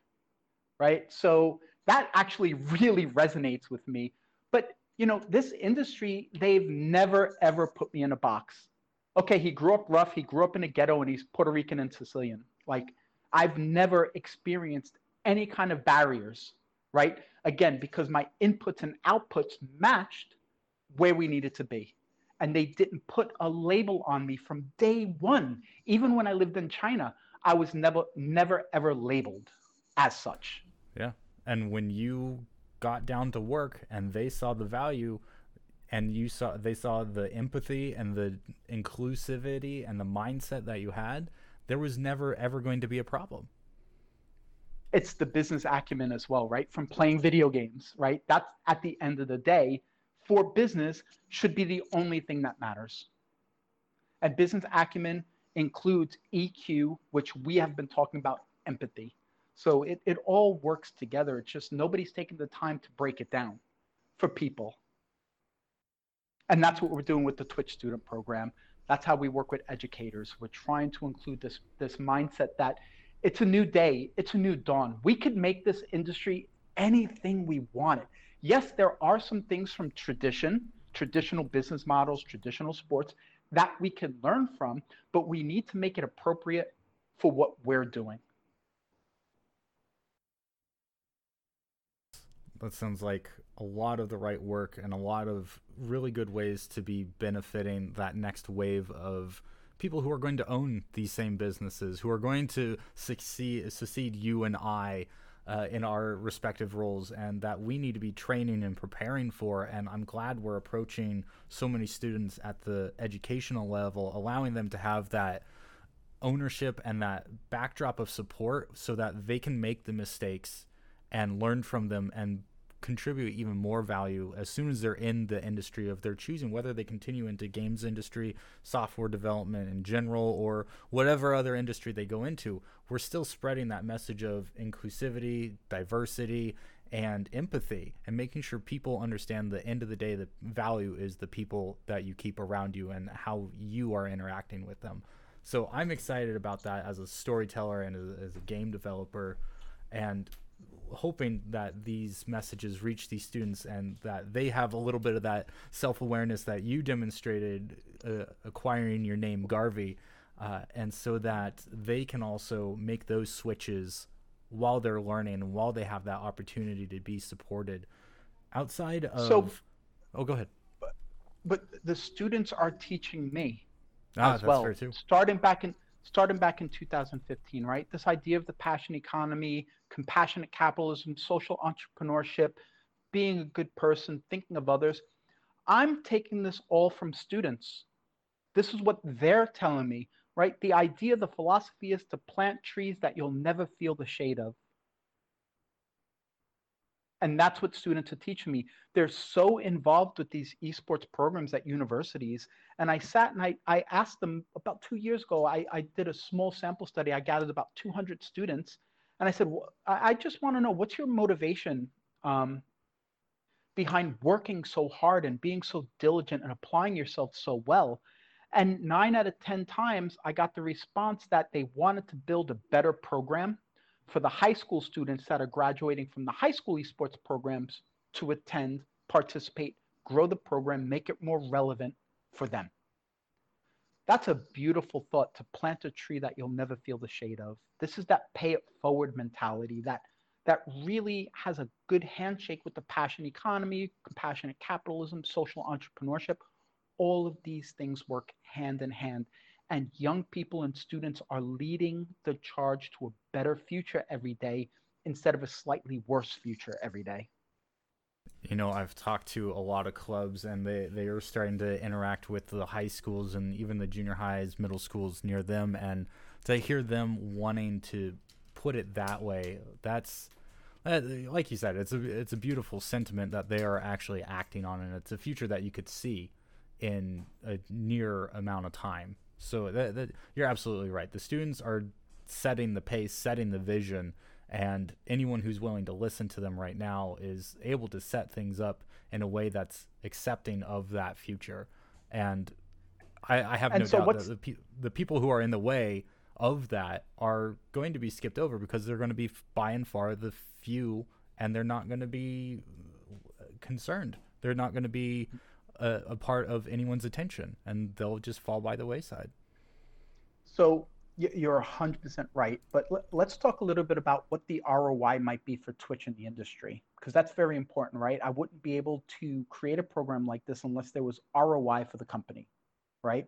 [SPEAKER 2] right? So that actually really resonates with me. But you know, this industry, they've never ever put me in a box. Okay, he grew up rough, he grew up in a ghetto, and he's Puerto Rican and Sicilian. Like, I've never experienced any kind of barriers, right? Again, because my inputs and outputs matched where we needed to be. And they didn't put a label on me from day one. Even when I lived in China, I was never, never, ever labeled as such.
[SPEAKER 1] Yeah. And when you got down to work and they saw the value and you saw they saw the empathy and the inclusivity and the mindset that you had there was never ever going to be a problem
[SPEAKER 2] it's the business acumen as well right from playing video games right that's at the end of the day for business should be the only thing that matters and business acumen includes EQ, which we have been talking about empathy. So it, it all works together. It's just nobody's taking the time to break it down, for people. And that's what we're doing with the Twitch student program. That's how we work with educators. We're trying to include this, this mindset that it's a new day, it's a new dawn. We could make this industry anything we wanted. Yes, there are some things from tradition, traditional business models, traditional sports that we can learn from, but we need to make it appropriate for what we're doing.
[SPEAKER 1] That sounds like a lot of the right work and a lot of really good ways to be benefiting that next wave of people who are going to own these same businesses, who are going to succeed, succeed you and I uh, in our respective roles, and that we need to be training and preparing for. And I'm glad we're approaching so many students at the educational level, allowing them to have that ownership and that backdrop of support so that they can make the mistakes and learn from them and contribute even more value as soon as they're in the industry of their choosing whether they continue into games industry software development in general or whatever other industry they go into we're still spreading that message of inclusivity diversity and empathy and making sure people understand the end of the day the value is the people that you keep around you and how you are interacting with them. So i'm excited about that as a storyteller and as, a game developer and hoping that these messages reach these students and that they have a little bit of that self-awareness that you demonstrated uh, acquiring your name Garvey uh, and so that they can also make those switches while they're learning and while they have that opportunity to be supported outside of so, oh go ahead.
[SPEAKER 2] but, but the students are teaching me ah, as well starting back in starting back in 2015, right? This idea of the passion economy, compassionate capitalism, social entrepreneurship, being a good person, thinking of others. I'm taking this all from students. This is what they're telling me, right? The idea, the philosophy is to plant trees that you'll never feel the shade of. And that's what students are teaching me. They're so involved with these esports programs at universities. And I sat and I, I asked them about two years ago, I, I did a small sample study. I gathered about 200 students. And I said, well, I just want to know what's your motivation um, behind working so hard and being so diligent and applying yourself so well? And nine out of 10 times, I got the response that they wanted to build a better program for the high school students that are graduating from the high school esports programs to attend, participate, grow the program, make it more relevant for them. That's a beautiful thought to plant a tree that you'll never feel the shade of. This is that pay it forward mentality that that really has a good handshake with the passion economy, compassionate capitalism, social entrepreneurship. All of these things work hand in hand and young people and students are leading the charge to a better future every day instead of a slightly worse future every day.
[SPEAKER 1] You know, I've talked to a lot of clubs and they, they are starting to interact with the high schools and even the junior highs, middle schools near them. And to hear them wanting to put it that way, that's, like you said, it's a, it's a beautiful sentiment that they are actually acting on. And it's a future that you could see in a near amount of time. So that, that, you're absolutely right. The students are setting the pace, setting the vision, and anyone who's willing to listen to them right now is able to set things up in a way that's accepting of that future. And I, I have and no so doubt that the, pe- the people who are in the way of that are going to be skipped over because they're going to be by and far the few, and they're not going to be uh, concerned. They're not going to be a, a part of anyone's attention and they'll just fall by the wayside.
[SPEAKER 2] So you're 100% right. But let's talk a little bit about what the ROI might be for Twitch in the industry, because that's very important, right? I wouldn't be able to create a program like this unless there was ROI for the company, right?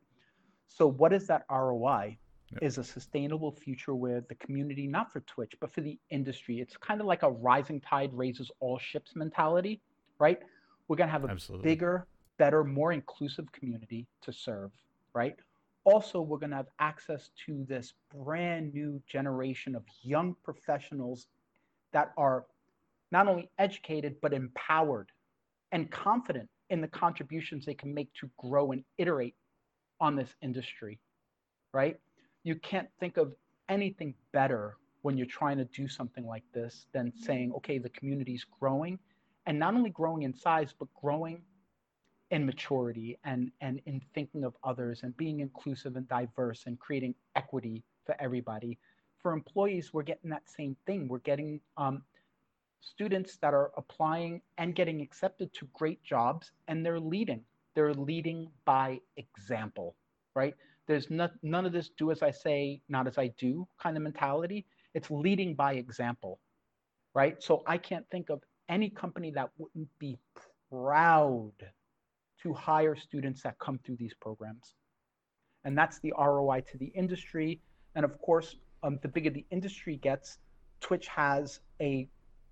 [SPEAKER 2] So, what is that ROI? Yep. Is a sustainable future where the community, not for Twitch, but for the industry, it's kind of like a rising tide raises all ships mentality, right? We're going to have a Absolutely. bigger, better, more inclusive community to serve, right? Also, we're going to have access to this brand new generation of young professionals that are not only educated, but empowered and confident in the contributions they can make to grow and iterate on this industry, right? You can't think of anything better when you're trying to do something like this than saying, okay, the community's growing and not only growing in size, but growing in maturity and, and in thinking of others and being inclusive and diverse and creating equity for everybody. For employees, we're getting that same thing. We're getting um, students that are applying and getting accepted to great jobs, and they're leading. They're leading by example, right? There's not, none of this do as I say, not as I do kind of mentality. It's leading by example, right? So I can't think of any company that wouldn't be proud to hire students that come through these programs. And that's the ROI to the industry. And of course, um, the bigger the industry gets, Twitch has a,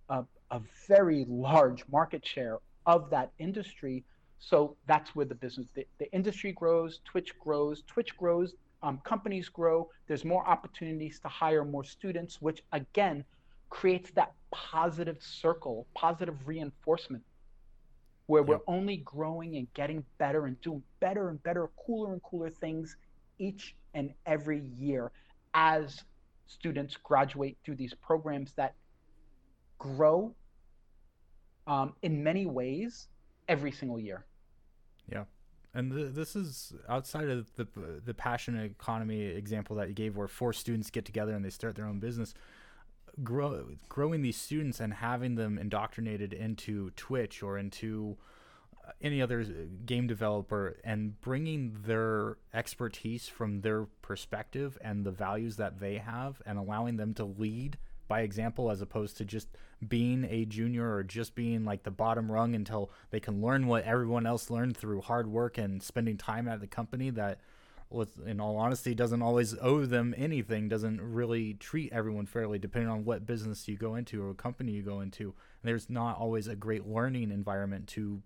[SPEAKER 2] a, a very large market share of that industry. So that's where the business, the, the industry grows, Twitch grows, Twitch grows, um, companies grow. There's more opportunities to hire more students, which again creates that positive circle, positive reinforcement, where yep. we're only growing and getting better and doing better and better, cooler and cooler things each and every year as students graduate through these programs that grow um, in many ways every single year.
[SPEAKER 1] Yeah. And th- this is outside of the the passion economy example that you gave, where four students get together and they start their own business grow, growing these students and having them indoctrinated into Twitch or into uh, any other game developer and bringing their expertise from their perspective and the values that they have and allowing them to lead by example as opposed to just being a junior or just being like the bottom rung until they can learn what everyone else learned through hard work and spending time at the company that with in all honesty doesn't always owe them anything doesn't really treat everyone fairly depending on what business you go into or company you go into. And there's not always a great learning environment to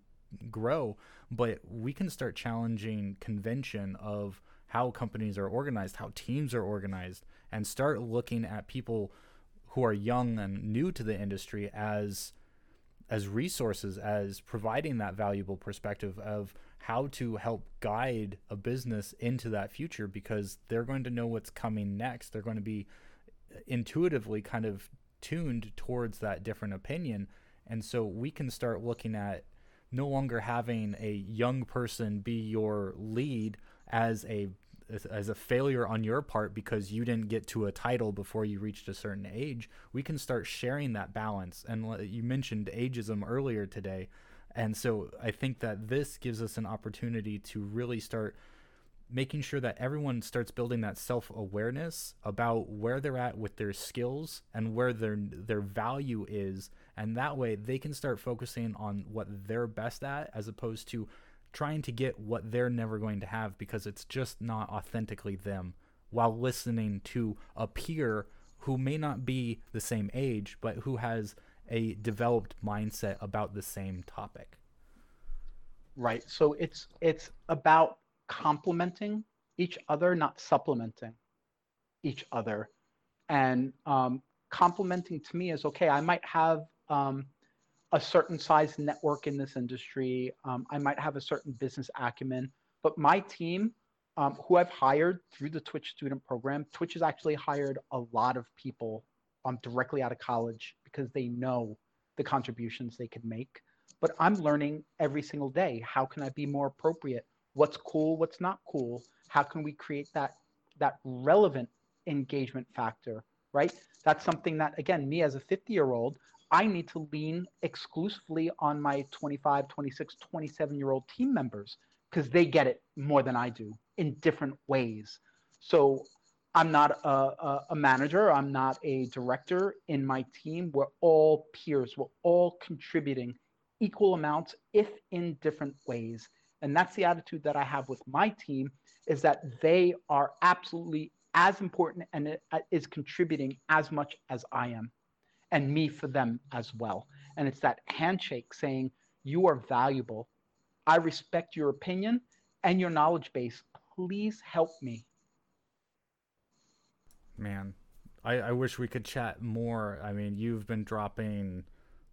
[SPEAKER 1] grow but we can start challenging convention of how companies are organized how teams are organized and start looking at people who are young and new to the industry as as resources as providing that valuable perspective of how to help guide a business into that future because they're going to know what's coming next. They're going to be uh, intuitively kind of tuned towards that different opinion. And so we can start looking at no longer having a young person be your lead as a as a failure on your part because you didn't get to a title before you reached a certain age we can start sharing that balance and you mentioned ageism earlier today and so I think that this gives us an opportunity to really start making sure that everyone starts building that self-awareness about where they're at with their skills and where their their value is. And that way they can start focusing on what they're best at as opposed to trying to get what they're never going to have because it's just not authentically them while listening to a peer who may not be the same age but who has a developed mindset about the same topic.
[SPEAKER 2] Right. So it's it's about complementing each other, not supplementing each other. And um, complementing to me is okay. I might have um, a certain size network in this industry. Um, I might have a certain business acumen, but my team, um, who I've hired through the Twitch student program, Twitch has actually hired a lot of people um, directly out of college because they know the contributions they can make. But I'm learning every single day. How can I be more appropriate? What's cool? What's not cool? How can we create that that relevant engagement factor? Right. That's something that again, me as a 50 year old, I need to lean exclusively on my 25, 26, 27 year old team members because they get it more than I do in different ways. So I'm not a, a, a, manager. I'm not a director in my team. We're all peers. We're all contributing equal amounts, if in different ways. And that's the attitude that I have with my team is that they are absolutely as important and uh, is contributing as much as I am and me for them as well. And it's that handshake saying, you are valuable. I respect your opinion and your knowledge base. Please help me
[SPEAKER 1] man, I, I wish we could chat more. I mean, you've been dropping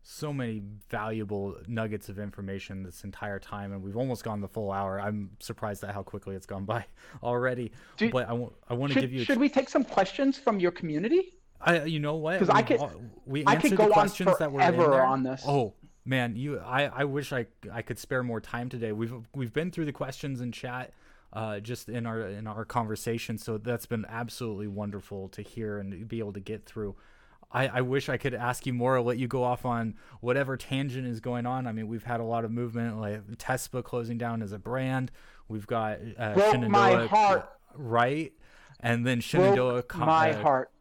[SPEAKER 1] so many valuable nuggets of information this entire time, and we've almost gone the full hour. I'm surprised at how quickly it's gone by already. Do, but I, w- I want to give you.
[SPEAKER 2] should we take some questions from your community?
[SPEAKER 1] I, you know what?
[SPEAKER 2] Because I could, we I could go on
[SPEAKER 1] that were
[SPEAKER 2] on this.
[SPEAKER 1] Oh, man, you I, I wish I I could spare more time today. We've we've been through the questions in chat uh, just in our in our conversation, so that's been absolutely wonderful to hear and be able to get through. I, I wish I could ask you more, let you go off on whatever tangent is going on. I mean, we've had a lot of movement, like Tespa closing down as a brand. We've got uh,
[SPEAKER 2] Broke Shenandoah, heart,
[SPEAKER 1] right? And then Shenandoah,
[SPEAKER 2] Broke my uh, heart,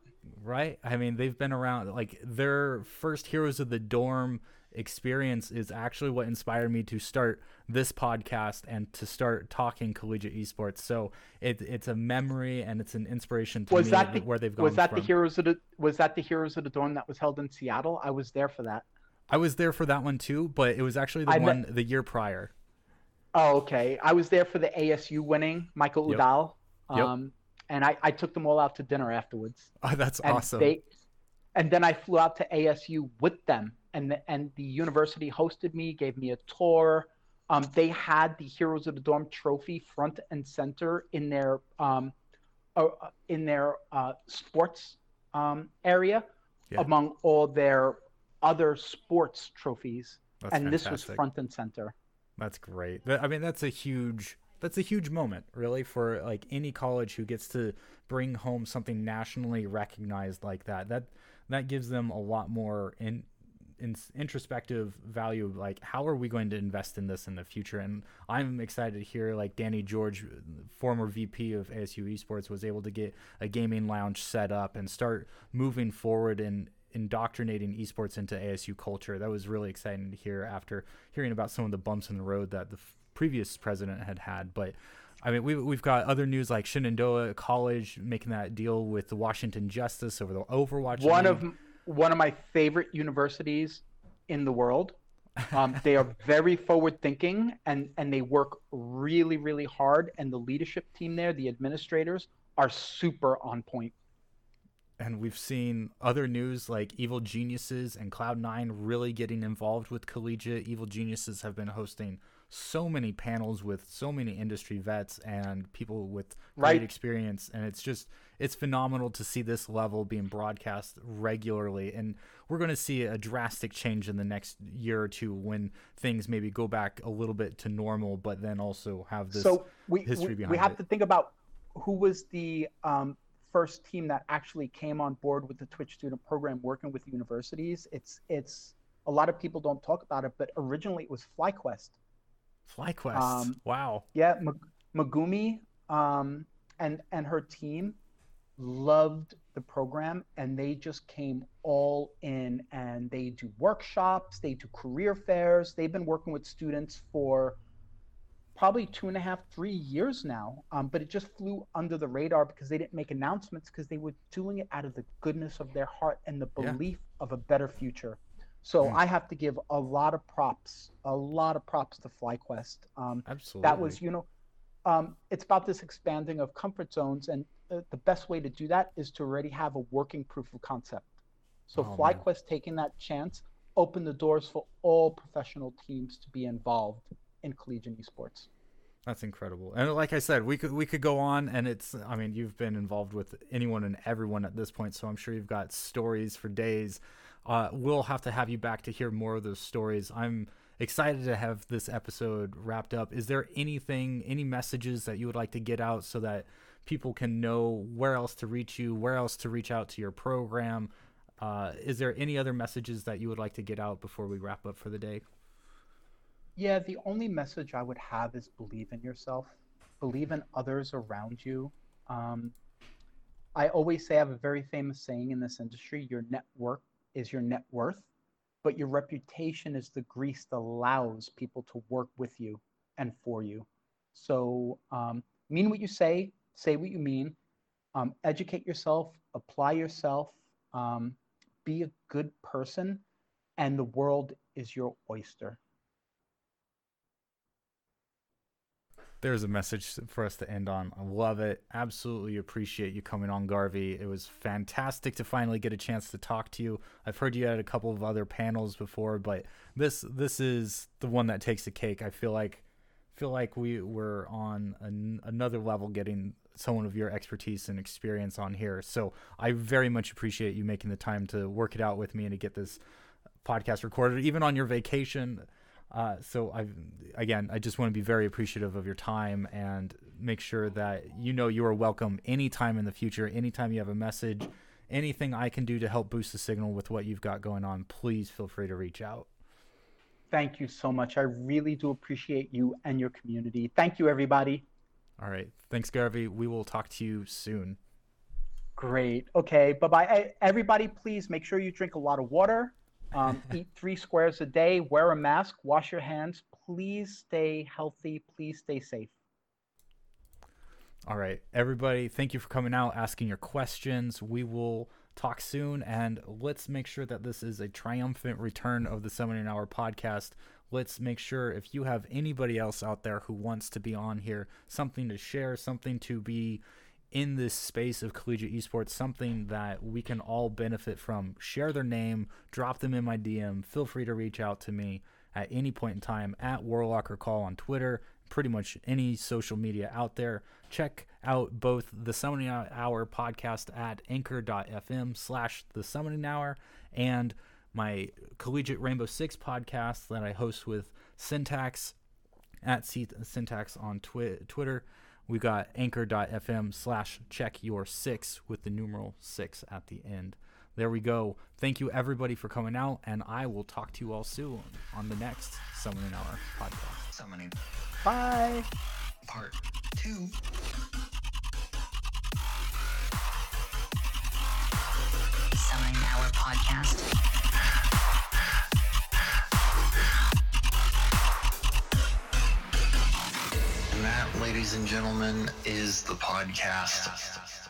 [SPEAKER 1] right? I mean, they've been around. Like their first Heroes of the Dorm experience is actually what inspired me to start this podcast and to start talking collegiate esports. So it, it's a memory and it's an inspiration to was me that the, where they've gone.
[SPEAKER 2] Was that
[SPEAKER 1] from.
[SPEAKER 2] the heroes of the Was that the Heroes of the Dorm that was held in Seattle? I was there for that.
[SPEAKER 1] I was there for that one too, but it was actually the I one met... the year prior.
[SPEAKER 2] Oh, okay. I was there for the ASU winning Michael yep. Udall. Um, yep. and I, I took them all out to dinner afterwards.
[SPEAKER 1] Oh, that's and awesome.
[SPEAKER 2] They, and then I flew out to ASU with them and the, and the university hosted me, gave me a tour. Um, they had the Heroes of the Dorm trophy front and center in their um, uh, in their uh, sports um, area yeah. among all their other sports trophies, that's and fantastic. this was front and center.
[SPEAKER 1] That's great. I mean, that's a huge that's a huge moment, really, for like any college who gets to bring home something nationally recognized like that. That that gives them a lot more in in, introspective value of like how are we going to invest in this in the future? And i'm excited to hear like danny george former vp of asu esports was able to get a gaming lounge set up and start moving forward and indoctrinating esports into asu culture. That was really exciting to hear after hearing about some of the bumps in the road that the f- previous president had had. But I mean, we've, we've got other news like Shenandoah College making that deal with the Washington Justice over the Overwatch.
[SPEAKER 2] One of one of my favorite universities in the world. Um, they are very forward thinking and, and they work really, really hard. And the leadership team there, the administrators, are super on point.
[SPEAKER 1] And we've seen other news like Evil Geniuses and Cloud9 really getting involved with collegiate. Evil Geniuses have been hosting so many panels with so many industry vets and people with great right. experience and it's just it's phenomenal to see this level being broadcast regularly and we're going to see a drastic change in the next year or two when things maybe go back a little bit to normal but then also have this so we, history we, behind
[SPEAKER 2] we have
[SPEAKER 1] it.
[SPEAKER 2] to think about who was the um, first team that actually came on board with the twitch student program working with universities it's it's a lot of people don't talk about it but originally it was flyquest
[SPEAKER 1] FlyQuest. Um, wow.
[SPEAKER 2] Yeah, Megumi um, and and her team loved the program, and they just came all in. And they do workshops, they do career fairs. They've been working with students for probably two and a half, three years now. Um, but it just flew under the radar because they didn't make announcements because they were doing it out of the goodness of their heart and the belief yeah. of a better future. So mm. I have to give a lot of props, a lot of props to FlyQuest. Um,
[SPEAKER 1] Absolutely.
[SPEAKER 2] That was, you know, um, it's about this expanding of comfort zones, and uh, the best way to do that is to already have a working proof of concept. So oh, FlyQuest man. taking that chance opened the doors for all professional teams to be involved in collegiate esports.
[SPEAKER 1] That's incredible. And like I said, we could we could go on and it's I mean, you've been involved with anyone and everyone at this point, so I'm sure you've got stories for days uh, we'll have to have you back to hear more of those stories. I'm excited to have this episode wrapped up. Is there anything, any messages that you would like to get out so that people can know where else to reach you, where else to reach out to your program? Uh, is there any other messages that you would like to get out before we wrap up for the day?
[SPEAKER 2] Yeah, the only message I would have is believe in yourself, believe in others around you. Um, I always say I have a very famous saying in this industry your network is your net worth, but your reputation is the grease that allows people to work with you and for you. So um, mean what you say, say what you mean, um, educate yourself, apply yourself, um, be a good person, and the world is your oyster.
[SPEAKER 1] There's a message for us to end on. I love it. Absolutely appreciate you coming on, Garvey. It was fantastic to finally get a chance to talk to you. I've heard you at a couple of other panels before, but this this is the one that takes the cake. I feel like feel like we were on an, another level getting someone of your expertise and experience on here. So I very much appreciate you making the time to work it out with me and to get this podcast recorded, even on your vacation. Uh, so I, again, I just want to be very appreciative of your time and make sure that you know you are welcome anytime in the future. Anytime you have a message, anything I can do to help boost the signal with what you've got going on, please feel free to reach out.
[SPEAKER 2] Thank you so much. I really do appreciate you and your community. Thank you, everybody.
[SPEAKER 1] All right. Thanks, Garvey. We will talk to you soon.
[SPEAKER 2] Great. Okay. Bye bye. Everybody, please make sure you drink a lot of water. Um, eat three squares a day. Wear a mask. Wash your hands. Please stay healthy. Please stay safe.
[SPEAKER 1] All right. Everybody, thank you for coming out, asking your questions. We will talk soon. And let's make sure that this is a triumphant return of the Summoning Hour podcast. Let's make sure if you have anybody else out there who wants to be on here, something to share, something to be in this space of collegiate esports, something that we can all benefit from, share their name, drop them in my DM. Feel free to reach out to me at any point in time at Warlock Rakaul on Twitter, pretty much any social media out there. Check out both the Summoning Hour podcast at anchor.fm slash the Summoning Hour and my Collegiate Rainbow Six podcast that I host with Syntax at Syntax on twi- Twitter. We got anchor.fm slash check your six with the numeral six at the end. There we go. Thank you everybody for coming out, and I will talk to you all soon on the next Summoning Hour podcast.
[SPEAKER 3] Summoning.
[SPEAKER 2] Bye.
[SPEAKER 3] Part two.
[SPEAKER 4] Summoning Hour podcast.
[SPEAKER 3] Ladies and gentlemen, is the podcast.